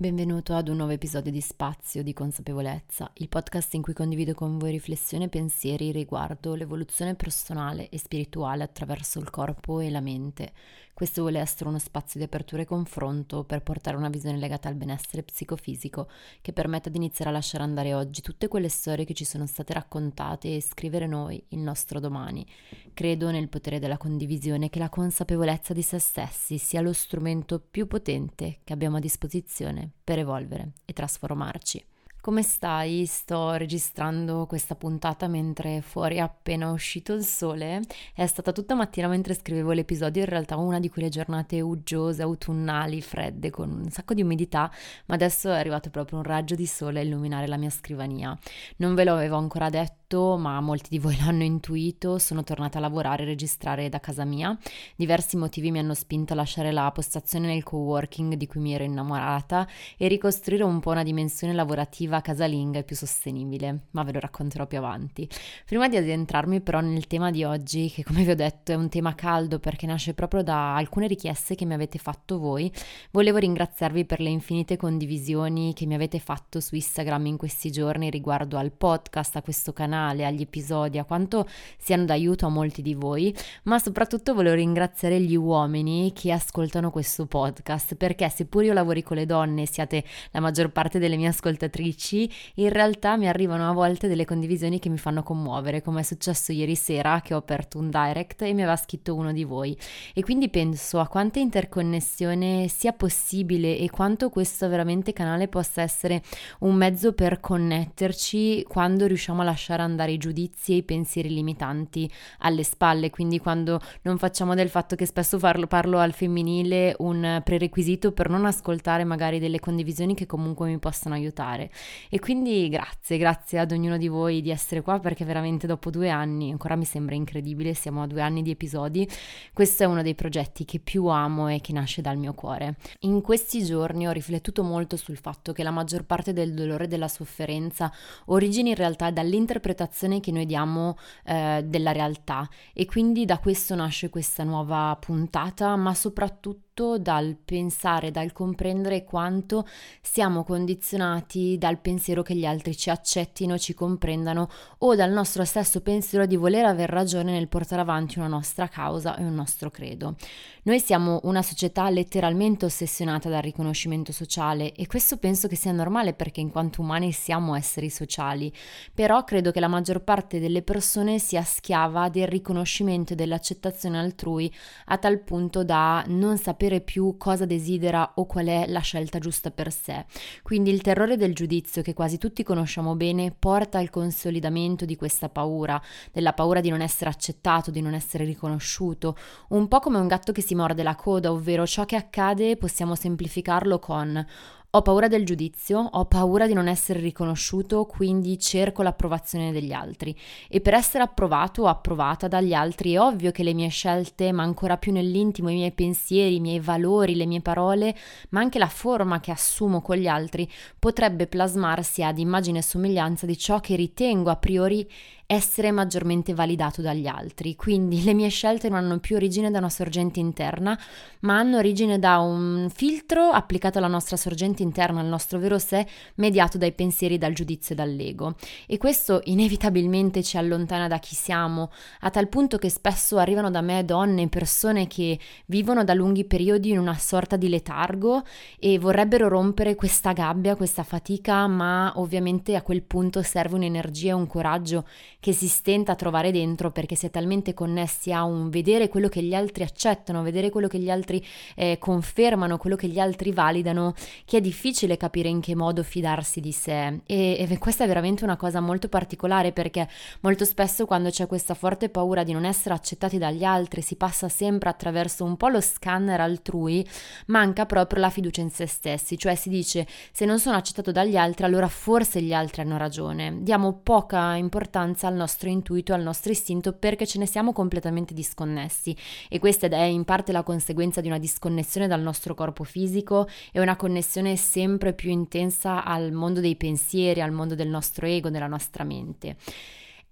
Benvenuto ad un nuovo episodio di Spazio di Consapevolezza, il podcast in cui condivido con voi riflessioni e pensieri riguardo l'evoluzione personale e spirituale attraverso il corpo e la mente. Questo vuole essere uno spazio di apertura e confronto per portare una visione legata al benessere psicofisico che permetta di iniziare a lasciare andare oggi tutte quelle storie che ci sono state raccontate e scrivere noi il nostro domani. Credo nel potere della condivisione che la consapevolezza di se stessi sia lo strumento più potente che abbiamo a disposizione per evolvere e trasformarci. Come stai? Sto registrando questa puntata mentre fuori è appena uscito il sole. È stata tutta mattina mentre scrivevo l'episodio, in realtà una di quelle giornate uggiose, autunnali, fredde, con un sacco di umidità, ma adesso è arrivato proprio un raggio di sole a illuminare la mia scrivania. Non ve lo avevo ancora detto detto, ma molti di voi l'hanno intuito, sono tornata a lavorare e registrare da casa mia. Diversi motivi mi hanno spinto a lasciare la postazione nel coworking di cui mi ero innamorata e ricostruire un po' una dimensione lavorativa casalinga e più sostenibile, ma ve lo racconterò più avanti. Prima di addentrarmi però nel tema di oggi, che come vi ho detto è un tema caldo perché nasce proprio da alcune richieste che mi avete fatto voi, volevo ringraziarvi per le infinite condivisioni che mi avete fatto su Instagram in questi giorni riguardo al podcast, a questo canale canale, agli episodi, a quanto siano d'aiuto a molti di voi, ma soprattutto volevo ringraziare gli uomini che ascoltano questo podcast, perché seppur io lavori con le donne e siate la maggior parte delle mie ascoltatrici, in realtà mi arrivano a volte delle condivisioni che mi fanno commuovere, come è successo ieri sera che ho aperto un direct e mi aveva scritto uno di voi. E quindi penso a quanta interconnessione sia possibile e quanto questo veramente canale possa essere un mezzo per connetterci quando riusciamo a lasciare andare andare i giudizi e i pensieri limitanti alle spalle, quindi quando non facciamo del fatto che spesso parlo, parlo al femminile un prerequisito per non ascoltare magari delle condivisioni che comunque mi possono aiutare. E quindi grazie, grazie ad ognuno di voi di essere qua perché veramente dopo due anni, ancora mi sembra incredibile, siamo a due anni di episodi, questo è uno dei progetti che più amo e che nasce dal mio cuore. In questi giorni ho riflettuto molto sul fatto che la maggior parte del dolore e della sofferenza origini in realtà dall'interpretazione interpretazione che noi diamo eh, della realtà. E quindi da questo nasce questa nuova puntata, ma soprattutto tutto dal pensare, dal comprendere quanto siamo condizionati dal pensiero che gli altri ci accettino, ci comprendano o dal nostro stesso pensiero di voler aver ragione nel portare avanti una nostra causa e un nostro credo. Noi siamo una società letteralmente ossessionata dal riconoscimento sociale e questo penso che sia normale perché in quanto umani siamo esseri sociali, però credo che la maggior parte delle persone sia schiava del riconoscimento e dell'accettazione altrui a tal punto da non sapere sapere più cosa desidera o qual è la scelta giusta per sé. Quindi il terrore del giudizio che quasi tutti conosciamo bene porta al consolidamento di questa paura, della paura di non essere accettato, di non essere riconosciuto, un po' come un gatto che si morde la coda, ovvero ciò che accade possiamo semplificarlo con ho paura del giudizio, ho paura di non essere riconosciuto, quindi cerco l'approvazione degli altri. E per essere approvato o approvata dagli altri è ovvio che le mie scelte, ma ancora più nell'intimo i miei pensieri, i miei valori, le mie parole, ma anche la forma che assumo con gli altri, potrebbe plasmarsi ad immagine e somiglianza di ciò che ritengo a priori essere maggiormente validato dagli altri. Quindi le mie scelte non hanno più origine da una sorgente interna, ma hanno origine da un filtro applicato alla nostra sorgente interna, al nostro vero sé, mediato dai pensieri, dal giudizio e dall'ego. E questo inevitabilmente ci allontana da chi siamo, a tal punto che spesso arrivano da me donne, persone che vivono da lunghi periodi in una sorta di letargo e vorrebbero rompere questa gabbia, questa fatica, ma ovviamente a quel punto serve un'energia e un coraggio che si stenta a trovare dentro perché si è talmente connessi a un vedere quello che gli altri accettano, vedere quello che gli altri eh, confermano, quello che gli altri validano, che è difficile capire in che modo fidarsi di sé. E, e questa è veramente una cosa molto particolare perché molto spesso quando c'è questa forte paura di non essere accettati dagli altri, si passa sempre attraverso un po' lo scanner altrui, manca proprio la fiducia in se stessi, cioè si dice se non sono accettato dagli altri allora forse gli altri hanno ragione. Diamo poca importanza al nostro intuito, al nostro istinto, perché ce ne siamo completamente disconnessi. E questa è in parte la conseguenza di una disconnessione dal nostro corpo fisico e una connessione sempre più intensa al mondo dei pensieri, al mondo del nostro ego, della nostra mente.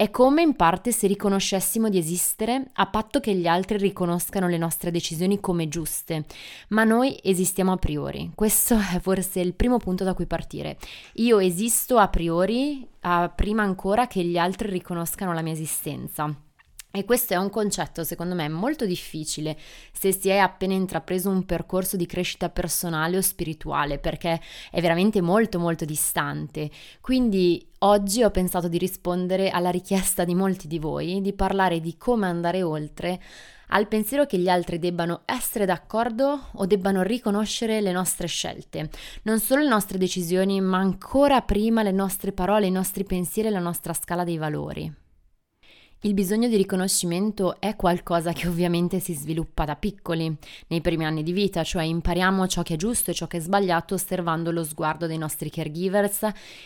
È come in parte se riconoscessimo di esistere a patto che gli altri riconoscano le nostre decisioni come giuste, ma noi esistiamo a priori. Questo è forse il primo punto da cui partire. Io esisto a priori, a prima ancora che gli altri riconoscano la mia esistenza. E questo è un concetto, secondo me, molto difficile se si è appena intrapreso un percorso di crescita personale o spirituale, perché è veramente molto molto distante. Quindi oggi ho pensato di rispondere alla richiesta di molti di voi di parlare di come andare oltre al pensiero che gli altri debbano essere d'accordo o debbano riconoscere le nostre scelte, non solo le nostre decisioni, ma ancora prima le nostre parole, i nostri pensieri e la nostra scala dei valori. Il bisogno di riconoscimento è qualcosa che ovviamente si sviluppa da piccoli, nei primi anni di vita, cioè impariamo ciò che è giusto e ciò che è sbagliato osservando lo sguardo dei nostri caregivers,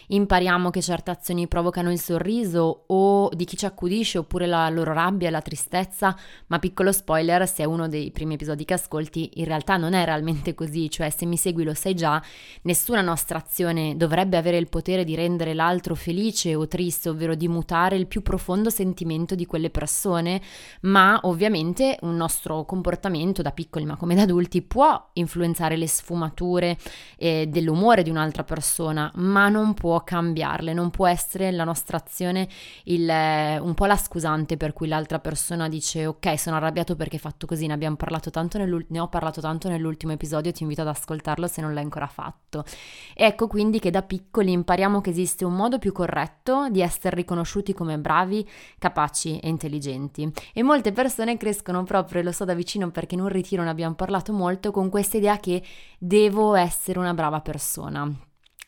impariamo che certe azioni provocano il sorriso o di chi ci accudisce oppure la loro rabbia e la tristezza, ma piccolo spoiler, se è uno dei primi episodi che ascolti, in realtà non è realmente così, cioè se mi segui lo sai già, nessuna nostra azione dovrebbe avere il potere di rendere l'altro felice o triste, ovvero di mutare il più profondo sentimento comportamento di quelle persone, ma ovviamente un nostro comportamento da piccoli ma come da adulti può influenzare le sfumature eh, dell'umore di un'altra persona, ma non può cambiarle, non può essere la nostra azione il, eh, un po' la scusante per cui l'altra persona dice ok sono arrabbiato perché hai fatto così, ne, abbiamo parlato tanto ne ho parlato tanto nell'ultimo episodio, ti invito ad ascoltarlo se non l'hai ancora fatto. Ecco quindi che da piccoli impariamo che esiste un modo più corretto di essere riconosciuti come bravi, capaci capaci e intelligenti. E molte persone crescono proprio, e lo so da vicino perché in un ritiro ne abbiamo parlato molto, con questa idea che devo essere una brava persona.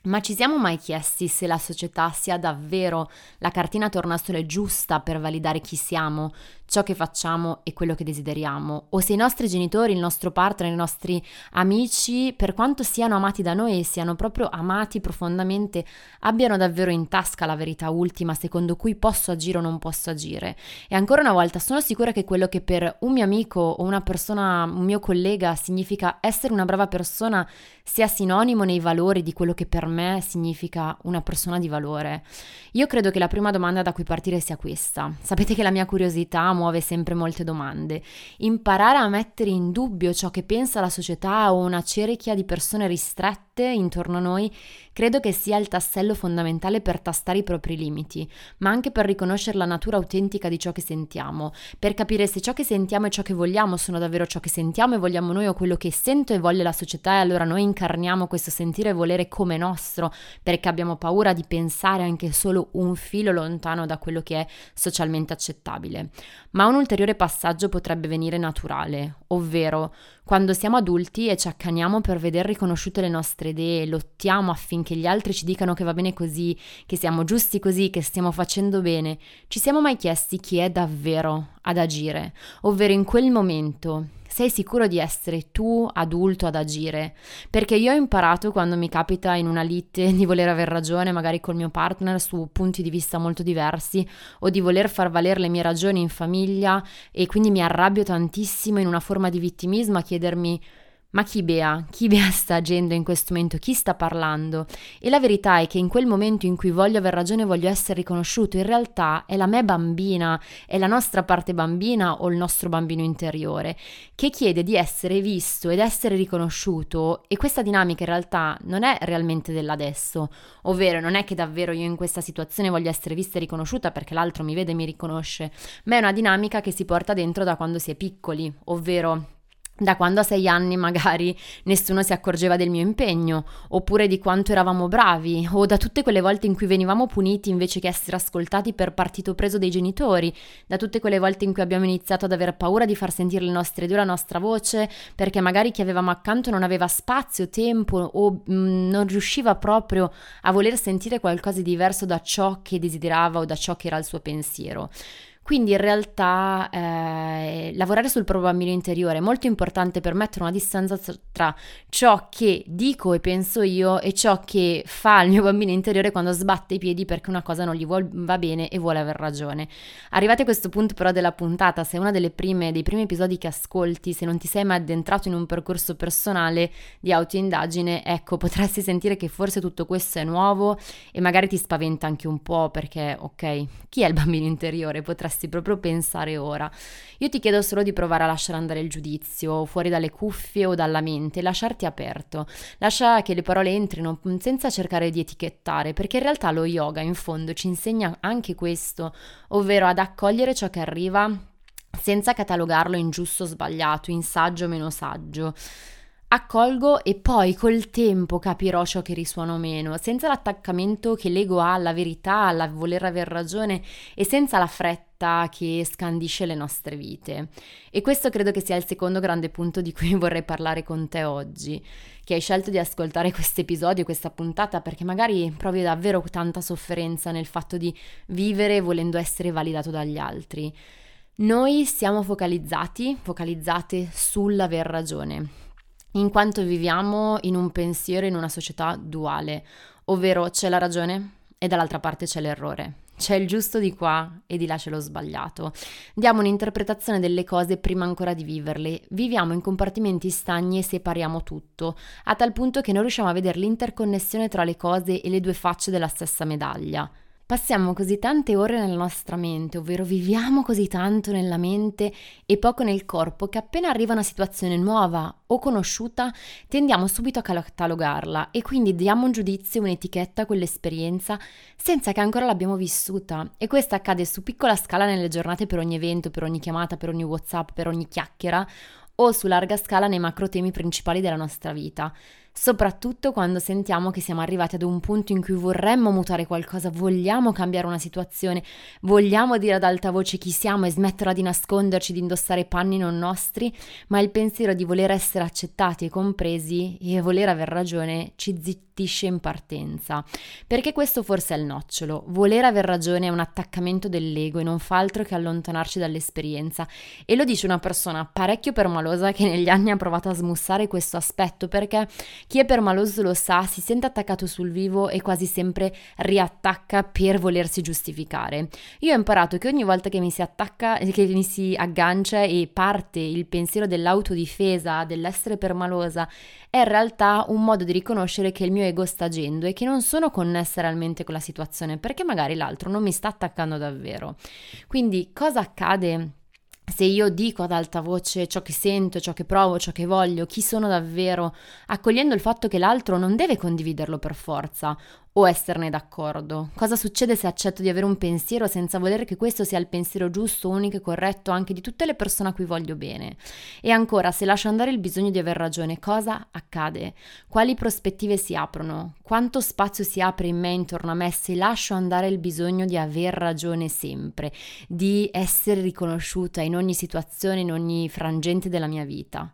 Ma ci siamo mai chiesti se la società sia davvero la cartina tornasole giusta per validare chi siamo, ciò che facciamo e quello che desideriamo, o se i nostri genitori, il nostro partner, i nostri amici, per quanto siano amati da noi e siano proprio amati profondamente, abbiano davvero in tasca la verità ultima secondo cui posso agire o non posso agire. E ancora una volta sono sicura che quello che per un mio amico o una persona, un mio collega significa essere una brava persona sia sinonimo nei valori di quello che per me significa una persona di valore. Io credo che la prima domanda da cui partire sia questa. Sapete che la mia curiosità muove sempre molte domande. Imparare a mettere in dubbio ciò che pensa la società o una cerchia di persone ristrette intorno a noi credo che sia il tassello fondamentale per tastare i propri limiti, ma anche per riconoscere la natura autentica di ciò che sentiamo, per capire se ciò che sentiamo e ciò che vogliamo sono davvero ciò che sentiamo e vogliamo noi o quello che sento e voglia la società e allora noi incarniamo questo sentire e volere come nostro, perché abbiamo paura di pensare anche solo un filo lontano da quello che è socialmente accettabile. Ma un ulteriore passaggio potrebbe venire naturale, ovvero quando siamo adulti e ci accaniamo per veder riconosciute le nostre idee, lottiamo affinché gli altri ci dicano che va bene così, che siamo giusti così, che stiamo facendo bene, ci siamo mai chiesti chi è davvero ad agire, ovvero in quel momento sei sicuro di essere tu adulto ad agire? Perché io ho imparato quando mi capita in una lite di voler aver ragione, magari col mio partner, su punti di vista molto diversi, o di voler far valere le mie ragioni in famiglia e quindi mi arrabbio tantissimo in una forma di vittimismo a chiedermi ma chi bea? Chi bea sta agendo in questo momento? Chi sta parlando? E la verità è che in quel momento in cui voglio aver ragione, voglio essere riconosciuto, in realtà è la me bambina, è la nostra parte bambina o il nostro bambino interiore che chiede di essere visto ed essere riconosciuto e questa dinamica in realtà non è realmente dell'adesso, ovvero non è che davvero io in questa situazione voglio essere vista e riconosciuta perché l'altro mi vede e mi riconosce, ma è una dinamica che si porta dentro da quando si è piccoli, ovvero da quando a sei anni magari nessuno si accorgeva del mio impegno, oppure di quanto eravamo bravi, o da tutte quelle volte in cui venivamo puniti invece che essere ascoltati per partito preso dei genitori, da tutte quelle volte in cui abbiamo iniziato ad aver paura di far sentire le nostre idee, la nostra voce, perché magari chi avevamo accanto non aveva spazio, tempo o mh, mm, non riusciva proprio a voler sentire qualcosa di diverso da ciò che desiderava o da ciò che era il suo pensiero. Quindi in realtà eh, lavorare sul proprio bambino interiore è molto importante per mettere una distanza tra ciò che dico e penso io e ciò che fa il mio bambino interiore quando sbatte i piedi perché una cosa non gli vuol, va bene e vuole aver ragione. Arrivati a questo punto però della puntata, se è uno dei primi episodi che ascolti, se non ti sei mai addentrato in un percorso personale di autoindagine, ecco, potresti sentire che forse tutto questo è nuovo e magari ti spaventa anche un po' perché, ok, chi è il bambino interiore? Potresti proprio pensare ora. Io ti chiedo solo di provare a lasciare andare il giudizio fuori dalle cuffie o dalla mente, lasciarti aperto, lascia che le parole entrino senza cercare di etichettare, perché in realtà lo yoga in fondo ci insegna anche questo, ovvero ad accogliere ciò che arriva senza catalogarlo in giusto o sbagliato, in saggio o meno saggio accolgo e poi col tempo capirò ciò che risuona o meno, senza l'attaccamento che l'ego ha alla verità, alla voler aver ragione e senza la fretta che scandisce le nostre vite. E questo credo che sia il secondo grande punto di cui vorrei parlare con te oggi, che hai scelto di ascoltare questo episodio, questa puntata, perché magari provi davvero tanta sofferenza nel fatto di vivere volendo essere validato dagli altri. Noi siamo focalizzati, focalizzate sull'aver ragione in quanto viviamo in un pensiero, in una società duale, ovvero c'è la ragione e dall'altra parte c'è l'errore. C'è il giusto di qua e di là c'è lo sbagliato. Diamo un'interpretazione delle cose prima ancora di viverle. Viviamo in compartimenti stagni e separiamo tutto, a tal punto che non riusciamo a vedere l'interconnessione tra le cose e le due facce della stessa medaglia. Passiamo così tante ore nella nostra mente, ovvero viviamo così tanto nella mente e poco nel corpo, che appena arriva una situazione nuova o conosciuta tendiamo subito a catalogarla e quindi diamo un giudizio, un'etichetta a quell'esperienza senza che ancora l'abbiamo vissuta. E questo accade su piccola scala nelle giornate per ogni evento, per ogni chiamata, per ogni WhatsApp, per ogni chiacchiera o su larga scala nei macro temi principali della nostra vita soprattutto quando sentiamo che siamo arrivati ad un punto in cui vorremmo mutare qualcosa, vogliamo cambiare una situazione, vogliamo dire ad alta voce chi siamo e smetterla di nasconderci, di indossare panni non nostri, ma il pensiero di voler essere accettati e compresi e voler aver ragione ci zittisce in partenza. Perché questo forse è il nocciolo. Voler aver ragione è un attaccamento dell'ego e non fa altro che allontanarci dall'esperienza. E lo dice una persona parecchio permalosa che negli anni ha provato a smussare questo aspetto perché chi è permaloso lo sa, si sente attaccato sul vivo e quasi sempre riattacca per volersi giustificare. Io ho imparato che ogni volta che mi si attacca, che mi si aggancia e parte il pensiero dell'autodifesa, dell'essere permalosa, è in realtà un modo di riconoscere che il mio ego sta agendo e che non sono connessa realmente con la situazione, perché magari l'altro non mi sta attaccando davvero. Quindi cosa accade? Se io dico ad alta voce ciò che sento, ciò che provo, ciò che voglio, chi sono davvero, accogliendo il fatto che l'altro non deve condividerlo per forza, o esserne d'accordo? Cosa succede se accetto di avere un pensiero senza voler che questo sia il pensiero giusto, unico e corretto anche di tutte le persone a cui voglio bene? E ancora, se lascio andare il bisogno di aver ragione, cosa accade? Quali prospettive si aprono? Quanto spazio si apre in me intorno a me se lascio andare il bisogno di aver ragione sempre, di essere riconosciuta in ogni situazione, in ogni frangente della mia vita?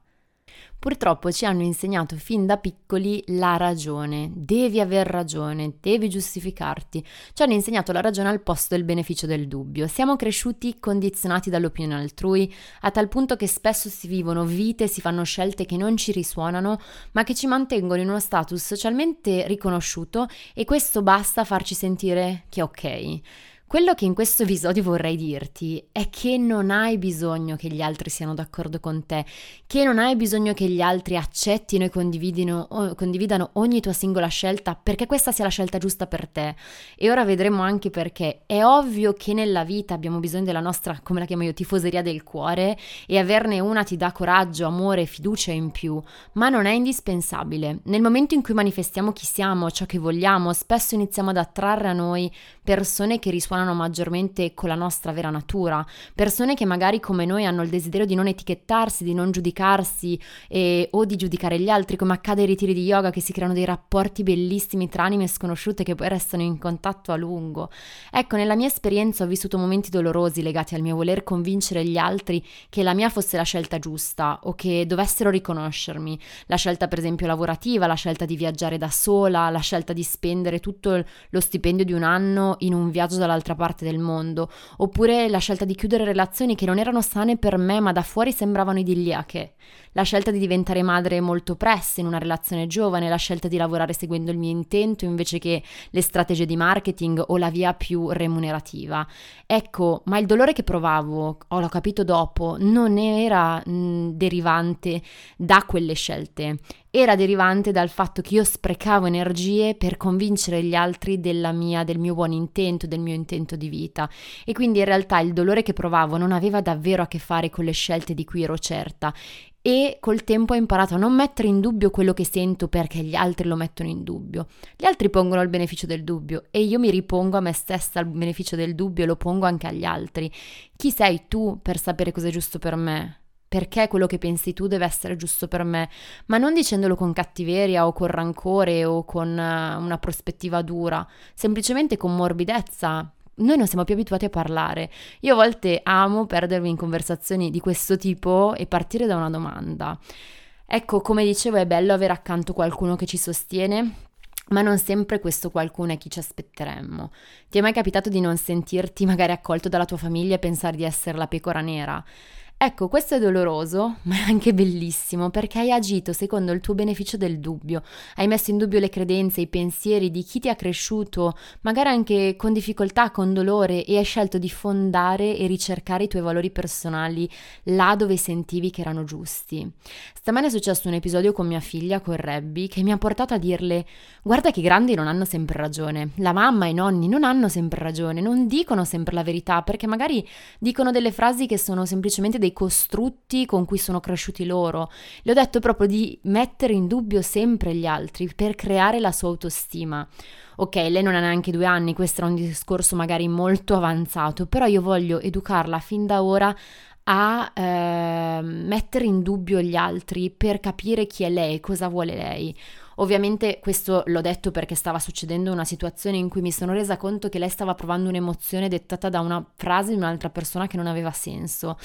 Purtroppo ci hanno insegnato fin da piccoli la ragione, devi aver ragione, devi giustificarti. Ci hanno insegnato la ragione al posto del beneficio del dubbio. Siamo cresciuti condizionati dall'opinione altrui, a tal punto che spesso si vivono vite, si fanno scelte che non ci risuonano, ma che ci mantengono in uno status socialmente riconosciuto e questo basta a farci sentire che è ok. Quello che in questo episodio vorrei dirti è che non hai bisogno che gli altri siano d'accordo con te, che non hai bisogno che gli altri accettino e condividano ogni tua singola scelta perché questa sia la scelta giusta per te. E ora vedremo anche perché. È ovvio che nella vita abbiamo bisogno della nostra, come la chiamo io, tifoseria del cuore e averne una ti dà coraggio, amore, fiducia in più, ma non è indispensabile. Nel momento in cui manifestiamo chi siamo, ciò che vogliamo, spesso iniziamo ad attrarre a noi persone che risuonano risuonano maggiormente con la nostra vera natura, persone che magari come noi hanno il desiderio di non etichettarsi, di non giudicarsi e, o di giudicare gli altri, come accade ai ritiri di yoga che si creano dei rapporti bellissimi tra anime sconosciute che poi restano in contatto a lungo. Ecco, nella mia esperienza ho vissuto momenti dolorosi legati al mio voler convincere gli altri che la mia fosse la scelta giusta o che dovessero riconoscermi, la scelta per esempio lavorativa, la scelta di viaggiare da sola, la scelta di spendere tutto lo stipendio di un anno in un viaggio dall'altra dall'altra parte del mondo, oppure la scelta di chiudere relazioni che non erano sane per me ma da fuori sembravano idilliache, la scelta di diventare madre molto presto in una relazione giovane, la scelta di lavorare seguendo il mio intento invece che le strategie di marketing o la via più remunerativa. Ecco, ma il dolore che provavo, ho l'ho capito dopo, non era mh, derivante da quelle scelte, era derivante dal fatto che io sprecavo energie per convincere gli altri mia, del mio buon intento, del mio intento di vita. E quindi in realtà il dolore che provavo non aveva davvero a che fare con le scelte di cui ero certa e col tempo ho imparato a non mettere in dubbio quello che sento perché gli altri lo mettono in dubbio. Gli altri pongono il beneficio del dubbio e io mi ripongo a me stessa il beneficio del dubbio e lo pongo anche agli altri. Chi sei tu per sapere cosa è giusto per me? Perché quello che pensi tu deve essere giusto per me, ma non dicendolo con cattiveria o con rancore o con eh, una prospettiva dura, semplicemente con morbidezza, noi non siamo più abituati a parlare. Io a volte amo perdermi in conversazioni di questo tipo e partire da una domanda. Ecco, come dicevo, è bello avere accanto qualcuno che ci sostiene, ma non sempre questo qualcuno è chi ci aspetteremmo. Ti è mai capitato di non sentirti magari accolto dalla tua famiglia e pensare di essere la pecora nera? Ecco, questo è doloroso, ma è anche bellissimo perché hai agito secondo il tuo beneficio del dubbio, hai messo in dubbio le credenze, i pensieri di chi ti ha cresciuto, magari anche con difficoltà, con dolore, e hai scelto di fondare e ricercare i tuoi valori personali là dove sentivi che erano giusti. Stamane è successo un episodio con mia figlia, con Rebby, che mi ha portato a dirle: Guarda che i grandi non hanno sempre ragione, la mamma e i nonni non hanno sempre ragione, non dicono sempre la verità perché magari dicono delle frasi che sono semplicemente dei dei costrutti con cui sono cresciuti loro. Le ho detto proprio di mettere in dubbio sempre gli altri per creare la sua autostima. Ok, lei non ha neanche due anni, questo era un discorso magari molto avanzato, però io voglio educarla fin da ora a eh, mettere in dubbio gli altri per capire chi è lei, cosa vuole lei. Ovviamente questo l'ho detto perché stava succedendo una situazione in cui mi sono resa conto che lei stava provando un'emozione dettata da una frase di un'altra persona che non aveva senso.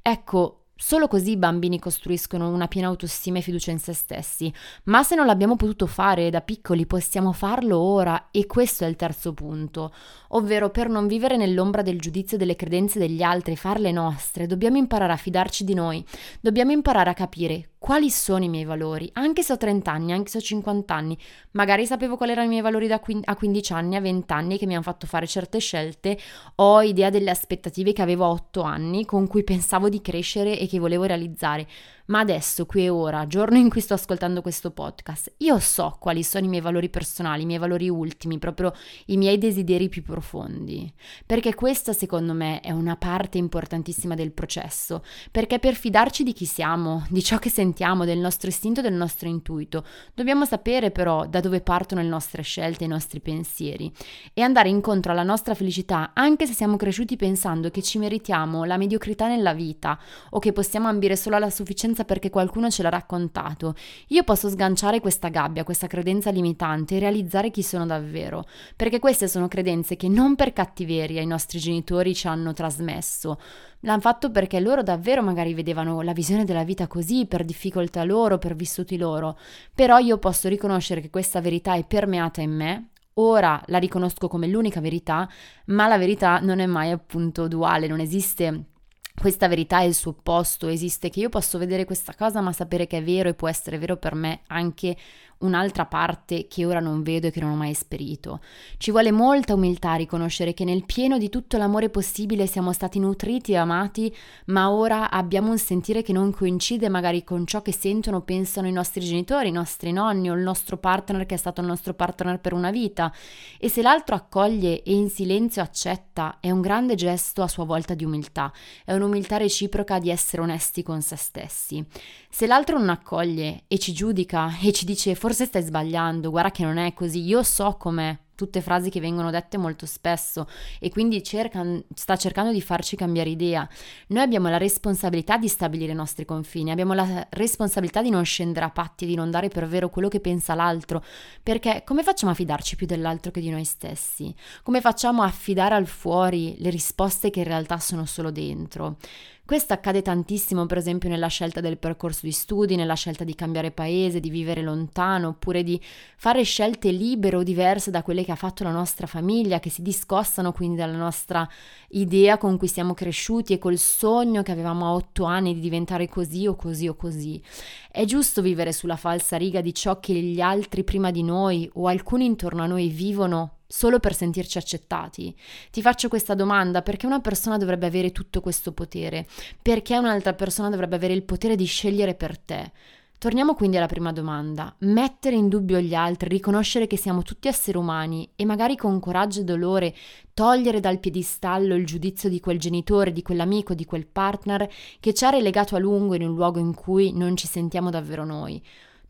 Ecco, Solo così i bambini costruiscono una piena autostima e fiducia in se stessi, ma se non l'abbiamo potuto fare da piccoli possiamo farlo ora e questo è il terzo punto, ovvero per non vivere nell'ombra del giudizio delle credenze degli altri farle nostre, dobbiamo imparare a fidarci di noi, dobbiamo imparare a capire quali sono i miei valori, anche se ho 30 anni, anche se ho 50 anni. Magari sapevo quali erano i miei valori quin- a 15 anni, a 20 anni che mi hanno fatto fare certe scelte, ho idea delle aspettative che avevo a 8 anni, con cui pensavo di crescere e che volevo realizzare. Ma adesso, qui e ora, giorno in cui sto ascoltando questo podcast, io so quali sono i miei valori personali, i miei valori ultimi, proprio i miei desideri più profondi. Perché questa, secondo me, è una parte importantissima del processo. Perché per fidarci di chi siamo, di ciò che sentiamo, del nostro istinto del nostro intuito, dobbiamo sapere però da dove partono le nostre scelte, i nostri pensieri e andare incontro alla nostra felicità anche se siamo cresciuti pensando che ci meritiamo la mediocrità nella vita o che possiamo ambire solo alla sufficienza perché qualcuno ce l'ha raccontato. Io posso sganciare questa gabbia, questa credenza limitante e realizzare chi sono davvero, perché queste sono credenze che non per cattiveria i nostri genitori ci hanno trasmesso. L'hanno fatto perché loro davvero magari vedevano la visione della vita così, per difficoltà loro, per vissuti loro. Però io posso riconoscere che questa verità è permeata in me, Ora la riconosco come l'unica verità, ma la verità non è mai appunto duale, non esiste questa verità è il suo opposto, esiste che io posso vedere questa cosa ma sapere che è vero e può essere vero per me anche un'altra parte che ora non vedo e che non ho mai esperito. Ci vuole molta umiltà a riconoscere che nel pieno di tutto l'amore possibile siamo stati nutriti e amati, ma ora abbiamo un sentire che non coincide magari con ciò che sentono o pensano i nostri genitori, i nostri nonni o il nostro partner che è stato il nostro partner per una vita. E se l'altro accoglie e in silenzio accetta, è un grande gesto a sua volta di umiltà, è un'umiltà reciproca di essere onesti con se stessi. Se l'altro non accoglie e ci giudica e ci dice forse stai sbagliando, guarda che non è così, io so com'è, tutte frasi che vengono dette molto spesso e quindi cerca, sta cercando di farci cambiare idea. Noi abbiamo la responsabilità di stabilire i nostri confini, abbiamo la responsabilità di non scendere a patti, di non dare per vero quello che pensa l'altro, perché come facciamo a fidarci più dell'altro che di noi stessi? Come facciamo a affidare al fuori le risposte che in realtà sono solo dentro? Questo accade tantissimo, per esempio, nella scelta del percorso di studi, nella scelta di cambiare paese, di vivere lontano, oppure di fare scelte libere o diverse da quelle che ha fatto la nostra famiglia, che si discostano quindi dalla nostra idea con cui siamo cresciuti e col sogno che avevamo a otto anni di diventare così o così o così. È giusto vivere sulla falsa riga di ciò che gli altri prima di noi o alcuni intorno a noi vivono solo per sentirci accettati? Ti faccio questa domanda perché una persona dovrebbe avere tutto questo potere? Perché un'altra persona dovrebbe avere il potere di scegliere per te? Torniamo quindi alla prima domanda. Mettere in dubbio gli altri, riconoscere che siamo tutti esseri umani e magari con coraggio e dolore togliere dal piedistallo il giudizio di quel genitore, di quell'amico, di quel partner che ci ha relegato a lungo in un luogo in cui non ci sentiamo davvero noi.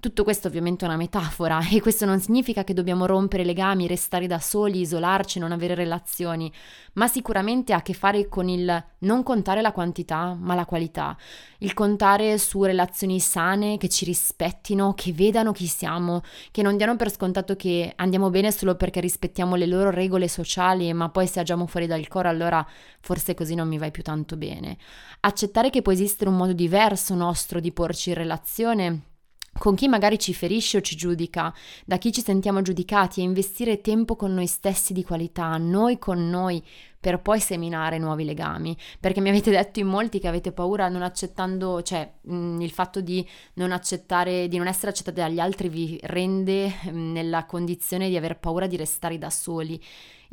Tutto questo ovviamente è una metafora e questo non significa che dobbiamo rompere legami, restare da soli, isolarci, non avere relazioni, ma sicuramente ha a che fare con il non contare la quantità, ma la qualità, il contare su relazioni sane che ci rispettino, che vedano chi siamo, che non diano per scontato che andiamo bene solo perché rispettiamo le loro regole sociali, ma poi se agiamo fuori dal coro allora forse così non mi vai più tanto bene. Accettare che può esistere un modo diverso nostro di porci in relazione con chi magari ci ferisce o ci giudica, da chi ci sentiamo giudicati e investire tempo con noi stessi di qualità, noi con noi, per poi seminare nuovi legami. Perché mi avete detto in molti che avete paura non accettando, cioè mh, il fatto di non accettare, di non essere accettati dagli altri vi rende mh, nella condizione di aver paura di restare da soli.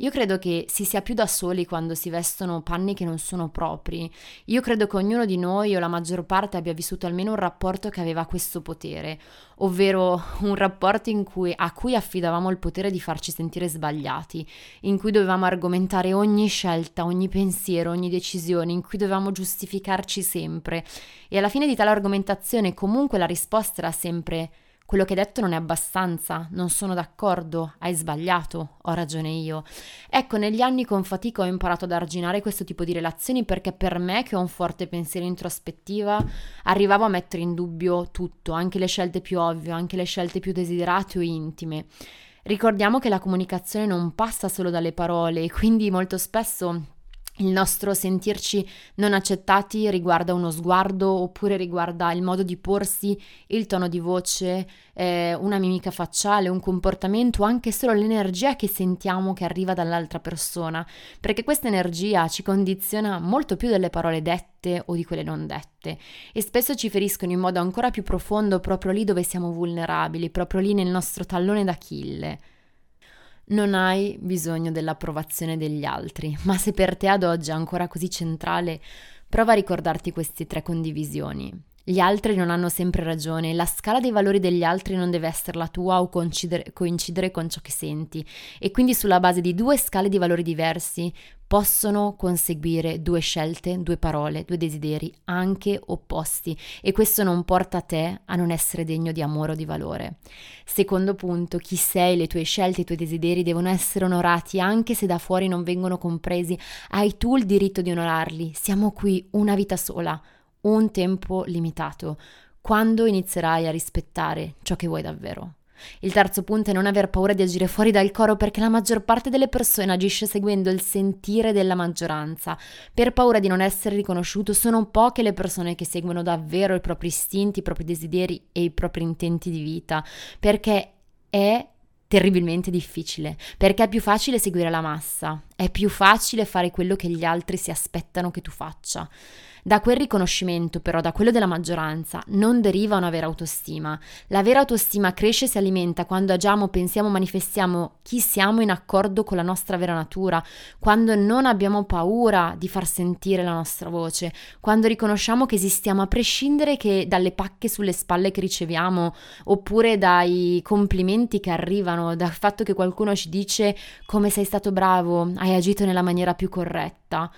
Io credo che si sia più da soli quando si vestono panni che non sono propri. Io credo che ognuno di noi o la maggior parte abbia vissuto almeno un rapporto che aveva questo potere, ovvero un rapporto cui, a cui affidavamo il potere di farci sentire sbagliati, in cui dovevamo argomentare ogni scelta, ogni pensiero, ogni decisione, in cui dovevamo giustificarci sempre. E alla fine di tale argomentazione comunque la risposta era sempre quello che hai detto non è abbastanza, non sono d'accordo, hai sbagliato, ho ragione io. Ecco, negli anni con fatica ho imparato ad arginare questo tipo di relazioni perché per me, che ho un forte pensiero introspettiva, arrivavo a mettere in dubbio tutto, anche le scelte più ovvie, anche le scelte più desiderate o intime. Ricordiamo che la comunicazione non passa solo dalle parole quindi molto spesso il nostro sentirci non accettati riguarda uno sguardo oppure riguarda il modo di porsi, il tono di voce, eh, una mimica facciale, un comportamento, anche solo l'energia che sentiamo che arriva dall'altra persona, perché questa energia ci condiziona molto più delle parole dette o di quelle non dette e spesso ci feriscono in modo ancora più profondo proprio lì dove siamo vulnerabili, proprio lì nel nostro tallone d'Achille. Non hai bisogno dell'approvazione degli altri, ma se per te ad oggi è ancora così centrale, prova a ricordarti queste tre condivisioni. Gli altri non hanno sempre ragione, la scala dei valori degli altri non deve essere la tua o coincidere, coincidere con ciò che senti e quindi sulla base di due scale di valori diversi possono conseguire due scelte, due parole, due desideri anche opposti e questo non porta te a non essere degno di amore o di valore. Secondo punto, chi sei, le tue scelte, i tuoi desideri devono essere onorati anche se da fuori non vengono compresi. Hai tu il diritto di onorarli. Siamo qui una vita sola, un tempo limitato. Quando inizierai a rispettare ciò che vuoi davvero? Il terzo punto è non aver paura di agire fuori dal coro perché la maggior parte delle persone agisce seguendo il sentire della maggioranza. Per paura di non essere riconosciuto sono poche le persone che seguono davvero i propri istinti, i propri desideri e i propri intenti di vita, perché è terribilmente difficile, perché è più facile seguire la massa, è più facile fare quello che gli altri si aspettano che tu faccia. Da quel riconoscimento, però, da quello della maggioranza, non deriva una vera autostima. La vera autostima cresce e si alimenta quando agiamo, pensiamo, manifestiamo chi siamo in accordo con la nostra vera natura, quando non abbiamo paura di far sentire la nostra voce, quando riconosciamo che esistiamo a prescindere dalle pacche sulle spalle che riceviamo, oppure dai complimenti che arrivano, dal fatto che qualcuno ci dice come sei stato bravo, hai agito nella maniera più corretta.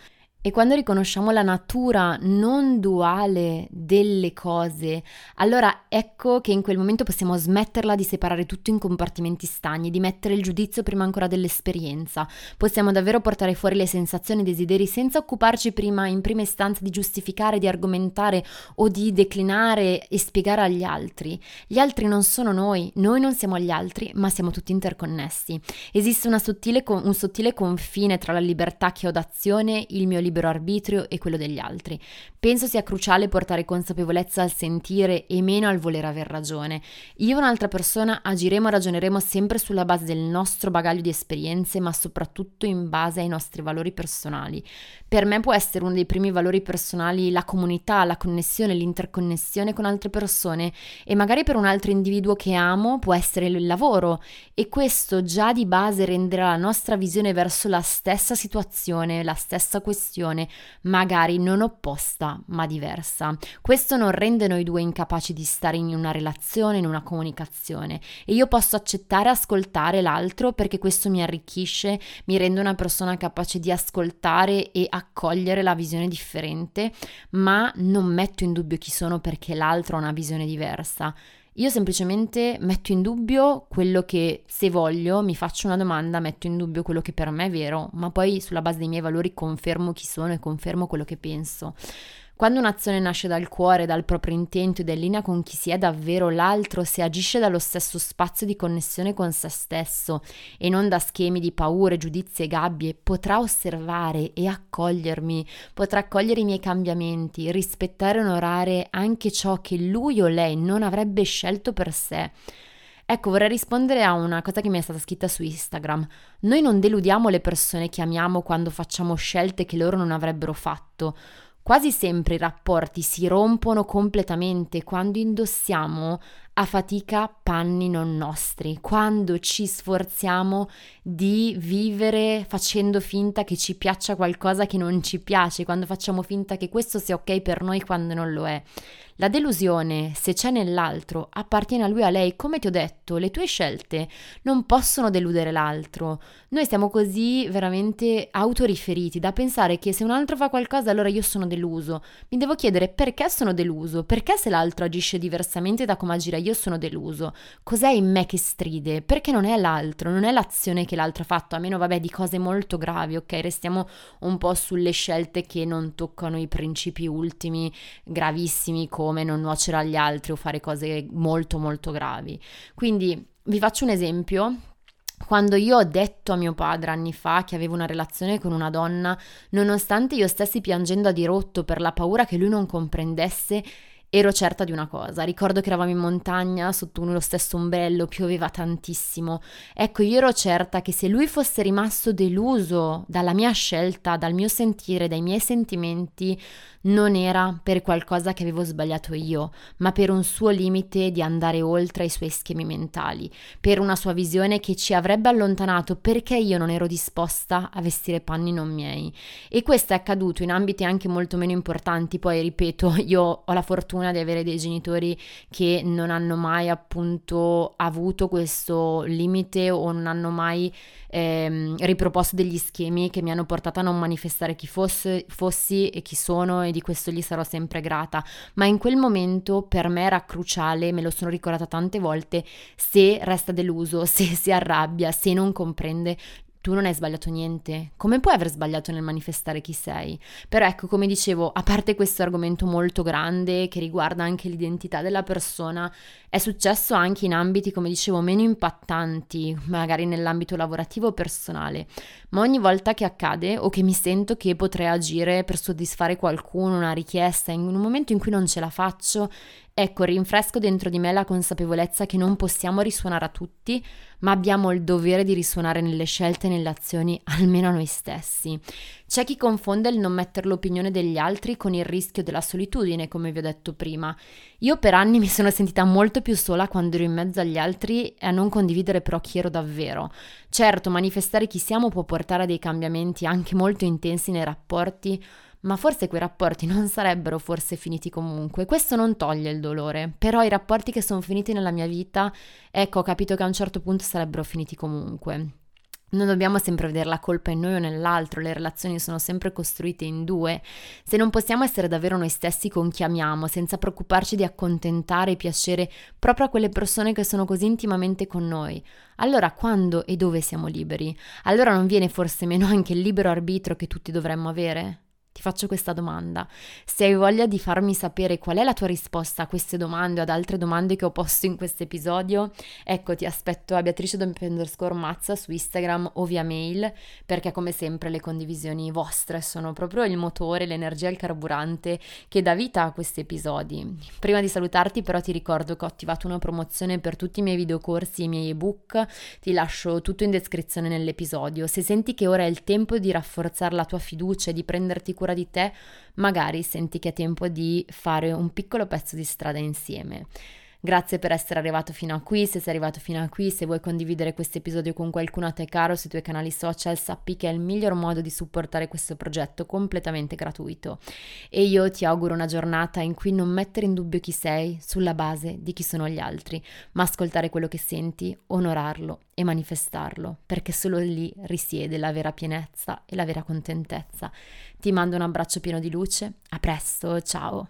E quando riconosciamo la natura non duale delle cose, allora ecco che in quel momento possiamo smetterla di separare tutto in compartimenti stagni, di mettere il giudizio prima ancora dell'esperienza. Possiamo davvero portare fuori le sensazioni e i desideri senza occuparci prima, in prima istanza, di giustificare, di argomentare o di declinare e spiegare agli altri. Gli altri non sono noi, noi non siamo gli altri, ma siamo tutti interconnessi. Esiste sottile, un sottile confine tra la libertà che ho d'azione, il mio libero libero arbitrio e quello degli altri. Penso sia cruciale portare consapevolezza al sentire e meno al voler aver ragione. Io e un'altra persona agiremo e ragioneremo sempre sulla base del nostro bagaglio di esperienze, ma soprattutto in base ai nostri valori personali. Per me può essere uno dei primi valori personali la comunità, la connessione, l'interconnessione con altre persone e magari per un altro individuo che amo può essere il lavoro e questo già di base renderà la nostra visione verso la stessa situazione, la stessa questione, magari non opposta ma diversa. Questo non rende noi due incapaci di stare in una relazione, in una comunicazione e io posso accettare e ascoltare l'altro perché questo mi arricchisce, mi rende una persona capace di ascoltare e accogliere la visione differente, ma non metto in dubbio chi sono perché l'altro ha una visione diversa. Io semplicemente metto in dubbio quello che se voglio, mi faccio una domanda, metto in dubbio quello che per me è vero, ma poi sulla base dei miei valori confermo chi sono e confermo quello che penso. Quando un'azione nasce dal cuore, dal proprio intento ed è in linea con chi si è davvero l'altro, se agisce dallo stesso spazio di connessione con se stesso e non da schemi di paure, giudizi e gabbie, potrà osservare e accogliermi, potrà accogliere i miei cambiamenti, rispettare e onorare anche ciò che lui o lei non avrebbe scelto per sé. Ecco, vorrei rispondere a una cosa che mi è stata scritta su Instagram. Noi non deludiamo le persone che amiamo quando facciamo scelte che loro non avrebbero fatto. Quasi sempre i rapporti si rompono completamente quando indossiamo a fatica panni non nostri, quando ci sforziamo di vivere facendo finta che ci piaccia qualcosa che non ci piace, quando facciamo finta che questo sia ok per noi quando non lo è. La delusione, se c'è nell'altro, appartiene a lui e a lei. Come ti ho detto, le tue scelte non possono deludere l'altro. Noi siamo così veramente autoriferiti da pensare che se un altro fa qualcosa allora io sono deluso. Mi devo chiedere perché sono deluso, perché se l'altro agisce diversamente da come agire io sono deluso. Cos'è in me che stride? Perché non è l'altro, non è l'azione che l'altro ha fatto, a meno vabbè di cose molto gravi, ok? Restiamo un po' sulle scelte che non toccano i principi ultimi, gravissimi come non nuocere agli altri o fare cose molto molto gravi. Quindi vi faccio un esempio. Quando io ho detto a mio padre anni fa che avevo una relazione con una donna, nonostante io stessi piangendo a dirotto per la paura che lui non comprendesse, ero certa di una cosa, ricordo che eravamo in montagna sotto lo stesso ombrello, pioveva tantissimo. Ecco, io ero certa che se lui fosse rimasto deluso dalla mia scelta, dal mio sentire, dai miei sentimenti, non era per qualcosa che avevo sbagliato io, ma per un suo limite di andare oltre i suoi schemi mentali, per una sua visione che ci avrebbe allontanato perché io non ero disposta a vestire panni non miei. E questo è accaduto in ambiti anche molto meno importanti, poi ripeto, io ho la fortuna fortuna di avere dei genitori che non hanno mai appunto avuto questo limite o non hanno mai ehm, riproposto degli schemi che mi hanno portato a non manifestare chi fosse, fossi e chi sono e di questo gli sarò sempre grata. Ma in quel momento per me era cruciale, me lo sono ricordata tante volte, se resta deluso, se si arrabbia, se non comprende, tu non hai sbagliato niente. Come puoi aver sbagliato nel manifestare chi sei? Però ecco, come dicevo, a parte questo argomento molto grande che riguarda anche l'identità della persona, è successo anche in ambiti, come dicevo, meno impattanti, magari nell'ambito lavorativo o personale. Ma ogni volta che accade o che mi sento che potrei agire per soddisfare qualcuno, una richiesta, in un momento in cui non ce la faccio, Ecco, rinfresco dentro di me la consapevolezza che non possiamo risuonare a tutti, ma abbiamo il dovere di risuonare nelle scelte e nelle azioni almeno a noi stessi. C'è chi confonde il non mettere l'opinione degli altri con il rischio della solitudine, come vi ho detto prima. Io per anni mi sono sentita molto più sola quando ero in mezzo agli altri e a non condividere però chi ero davvero. Certo, manifestare chi siamo può portare a dei cambiamenti anche molto intensi nei rapporti, ma forse quei rapporti non sarebbero forse finiti comunque. Questo non toglie il dolore, però i rapporti che sono finiti nella mia vita, ecco, ho capito che a un certo punto sarebbero finiti comunque. Non dobbiamo sempre vedere la colpa in noi o nell'altro, le relazioni sono sempre costruite in due. Se non possiamo essere davvero noi stessi con chi amiamo, senza preoccuparci di accontentare e piacere proprio a quelle persone che sono così intimamente con noi, allora quando e dove siamo liberi? Allora non viene forse meno anche il libero arbitro che tutti dovremmo avere? Ti faccio questa domanda. Se hai voglia di farmi sapere qual è la tua risposta a queste domande o ad altre domande che ho posto in questo episodio, ecco ti aspetto a Beatrice underscore Mazza su Instagram o via mail, perché come sempre le condivisioni vostre sono proprio il motore, l'energia, il carburante che dà vita a questi episodi. Prima di salutarti però ti ricordo che ho attivato una promozione per tutti i miei videocorsi e i miei ebook, ti lascio tutto in descrizione nell'episodio. Se senti che ora è il tempo di rafforzare la tua fiducia e di prenderti cura di te, magari senti che è tempo di fare un piccolo pezzo di strada insieme. Grazie per essere arrivato fino a qui, se sei arrivato fino a qui, se vuoi condividere questo episodio con qualcuno a te caro sui tuoi canali social, sappi che è il miglior modo di supportare questo progetto completamente gratuito. E io ti auguro una giornata in cui non mettere in dubbio chi sei sulla base di chi sono gli altri, ma ascoltare quello che senti, onorarlo e manifestarlo, perché solo lì risiede la vera pienezza e la vera contentezza. Ti mando un abbraccio pieno di luce, a presto, ciao!